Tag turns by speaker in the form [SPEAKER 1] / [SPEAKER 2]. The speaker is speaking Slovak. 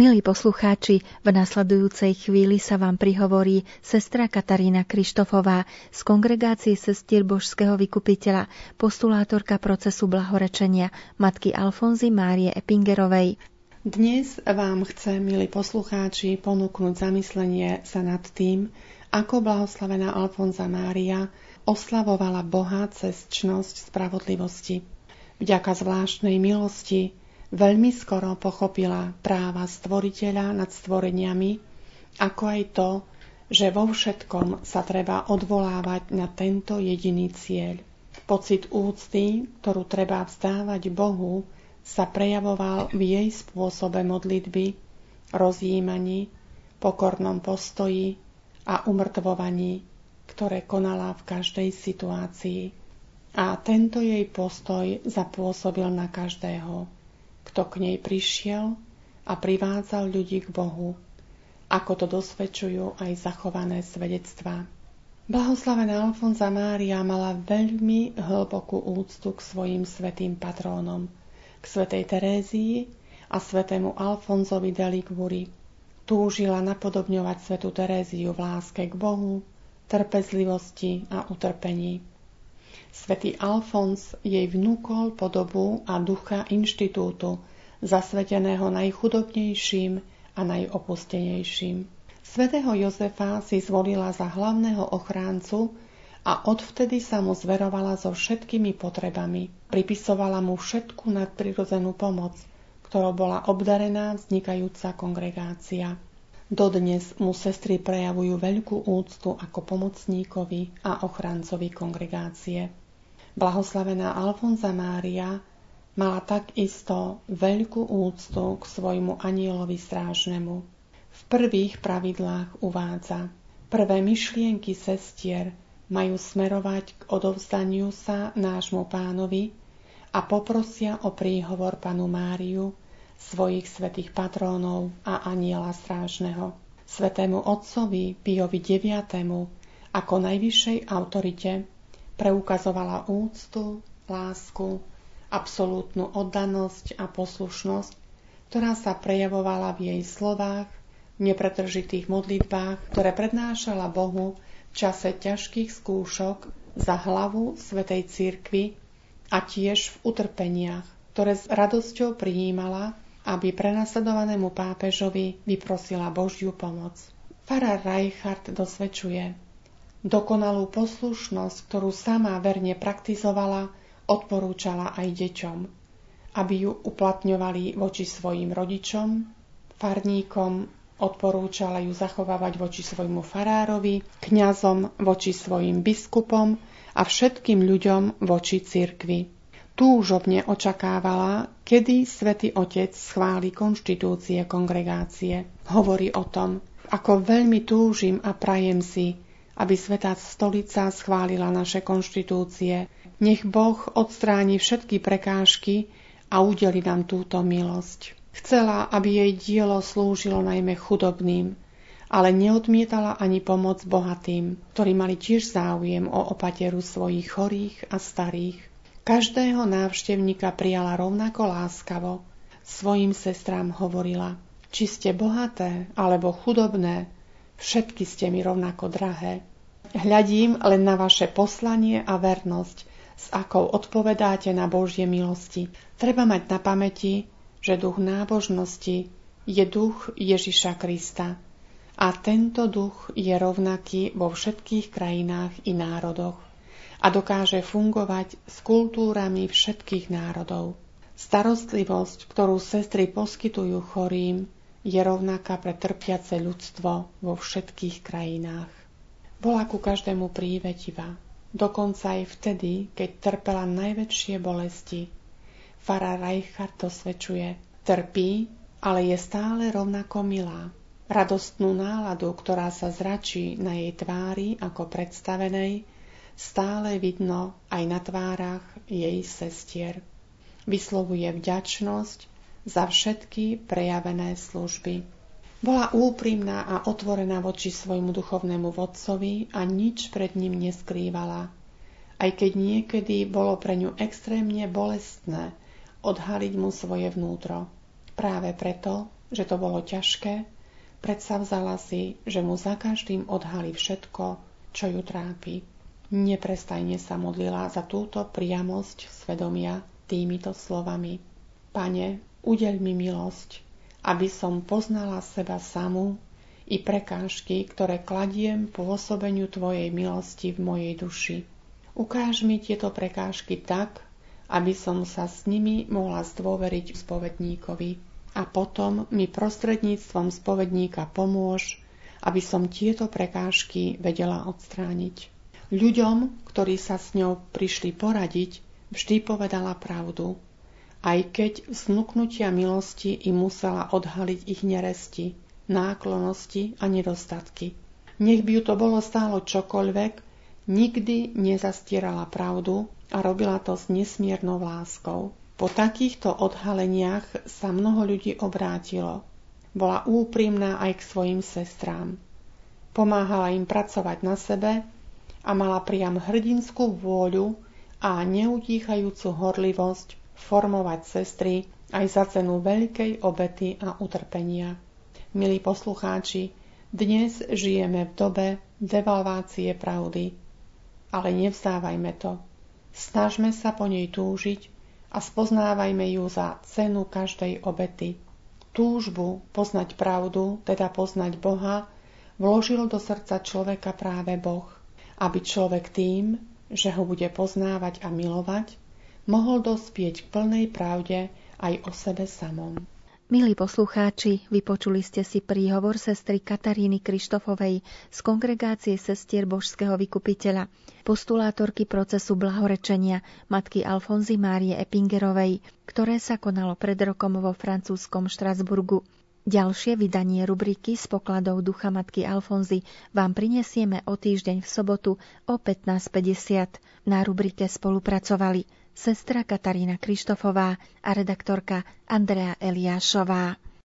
[SPEAKER 1] Milí poslucháči, v nasledujúcej chvíli sa vám prihovorí sestra Katarína Krištofová z kongregácie sestier Božského vykupiteľa, postulátorka procesu blahorečenia matky Alfonzy Márie Epingerovej.
[SPEAKER 2] Dnes vám chce, milí poslucháči, ponúknuť zamyslenie sa nad tým, ako blahoslavená Alfonza Mária oslavovala Boha cez čnosť spravodlivosti. Vďaka zvláštnej milosti veľmi skoro pochopila práva stvoriteľa nad stvoreniami, ako aj to, že vo všetkom sa treba odvolávať na tento jediný cieľ. Pocit úcty, ktorú treba vzdávať Bohu, sa prejavoval v jej spôsobe modlitby, rozjímaní, pokornom postoji a umrtvovaní, ktoré konala v každej situácii. A tento jej postoj zapôsobil na každého kto k nej prišiel a privádzal ľudí k Bohu, ako to dosvedčujú aj zachované svedectvá. Blahoslavená Alfonza Mária mala veľmi hlbokú úctu k svojim svetým patrónom, k svetej Terézii a svetému Alfonzovi de Liguri. Túžila napodobňovať svetu Teréziu v láske k Bohu, trpezlivosti a utrpení. Svetý Alfons jej vnúkol podobu a ducha inštitútu, zasveteného najchudobnejším a najopustenejším. Svetého Jozefa si zvolila za hlavného ochráncu a odvtedy sa mu zverovala so všetkými potrebami. Pripisovala mu všetku nadprirodzenú pomoc, ktorou bola obdarená vznikajúca kongregácia. Dodnes mu sestry prejavujú veľkú úctu ako pomocníkovi a ochrancovi kongregácie. Blahoslavená Alfonza Mária mala takisto veľkú úctu k svojmu anielovi strážnemu. V prvých pravidlách uvádza Prvé myšlienky sestier majú smerovať k odovzdaniu sa nášmu pánovi a poprosia o príhovor panu Máriu, svojich svetých patrónov a aniela strážneho. Svetému otcovi Piovi IX. ako najvyššej autorite preukazovala úctu, lásku, absolútnu oddanosť a poslušnosť, ktorá sa prejavovala v jej slovách, nepretržitých modlitbách, ktoré prednášala Bohu v čase ťažkých skúšok za hlavu Svetej Církvy a tiež v utrpeniach, ktoré s radosťou prijímala, aby prenasledovanému pápežovi vyprosila Božiu pomoc. Farár Reichardt dosvedčuje, Dokonalú poslušnosť, ktorú sama verne praktizovala, odporúčala aj deťom, aby ju uplatňovali voči svojim rodičom, farníkom, odporúčala ju zachovávať voči svojmu farárovi, kňazom voči svojim biskupom a všetkým ľuďom voči cirkvi. Túžobne očakávala, kedy svätý Otec schváli konštitúcie kongregácie. Hovorí o tom, ako veľmi túžim a prajem si, aby Svetá stolica schválila naše konštitúcie. Nech Boh odstráni všetky prekážky a udeli nám túto milosť. Chcela, aby jej dielo slúžilo najmä chudobným, ale neodmietala ani pomoc bohatým, ktorí mali tiež záujem o opateru svojich chorých a starých. Každého návštevníka prijala rovnako láskavo. Svojim sestrám hovorila, či ste bohaté alebo chudobné, všetky ste mi rovnako drahé. Hľadím len na vaše poslanie a vernosť, s akou odpovedáte na Božie milosti. Treba mať na pamäti, že duch nábožnosti je duch Ježiša Krista. A tento duch je rovnaký vo všetkých krajinách i národoch a dokáže fungovať s kultúrami všetkých národov. Starostlivosť, ktorú sestry poskytujú chorým, je rovnaká pre trpiace ľudstvo vo všetkých krajinách. Bola ku každému prívetivá, dokonca aj vtedy, keď trpela najväčšie bolesti. Fara Reichardt dosvedčuje, trpí, ale je stále rovnako milá. Radostnú náladu, ktorá sa zračí na jej tvári ako predstavenej, stále vidno aj na tvárach jej sestier. Vyslovuje vďačnosť za všetky prejavené služby. Bola úprimná a otvorená voči svojmu duchovnému vodcovi a nič pred ním neskrývala. Aj keď niekedy bolo pre ňu extrémne bolestné odhaliť mu svoje vnútro. Práve preto že to bolo ťažké, predsa vzala si, že mu za každým odhalí všetko, čo ju trápi. Neprestajne sa modlila za túto priamosť svedomia týmito slovami. Pane, udeľ mi milosť, aby som poznala seba samú i prekážky, ktoré kladiem pôsobeniu Tvojej milosti v mojej duši. Ukáž mi tieto prekážky tak, aby som sa s nimi mohla zdôveriť spovedníkovi. A potom mi prostredníctvom spovedníka pomôž, aby som tieto prekážky vedela odstrániť. Ľuďom, ktorí sa s ňou prišli poradiť, vždy povedala pravdu, aj keď vznúknutia milosti im musela odhaliť ich neresti, náklonosti a nedostatky. Nech by ju to bolo stálo čokoľvek, nikdy nezastierala pravdu a robila to s nesmiernou láskou. Po takýchto odhaleniach sa mnoho ľudí obrátilo. Bola úprimná aj k svojim sestrám. Pomáhala im pracovať na sebe a mala priam hrdinskú vôľu a neutíchajúcu horlivosť formovať sestry aj za cenu veľkej obety a utrpenia. Milí poslucháči, dnes žijeme v dobe devalvácie pravdy, ale nevzdávajme to. Snažme sa po nej túžiť a spoznávajme ju za cenu každej obety. Túžbu poznať pravdu, teda poznať Boha, vložil do srdca človeka práve Boh, aby človek tým, že ho bude poznávať a milovať, mohol dospieť k plnej pravde aj o sebe samom.
[SPEAKER 1] Milí poslucháči, vypočuli ste si príhovor sestry Kataríny Krištofovej z kongregácie sestier Božského vykupiteľa, postulátorky procesu blahorečenia matky Alfonzy Márie Epingerovej, ktoré sa konalo pred rokom vo francúzskom Štrasburgu. Ďalšie vydanie rubriky z pokladov ducha matky Alfonzy vám prinesieme o týždeň v sobotu o 15.50. Na rubrike spolupracovali sestra Katarína Krištofová a redaktorka Andrea Eliášová.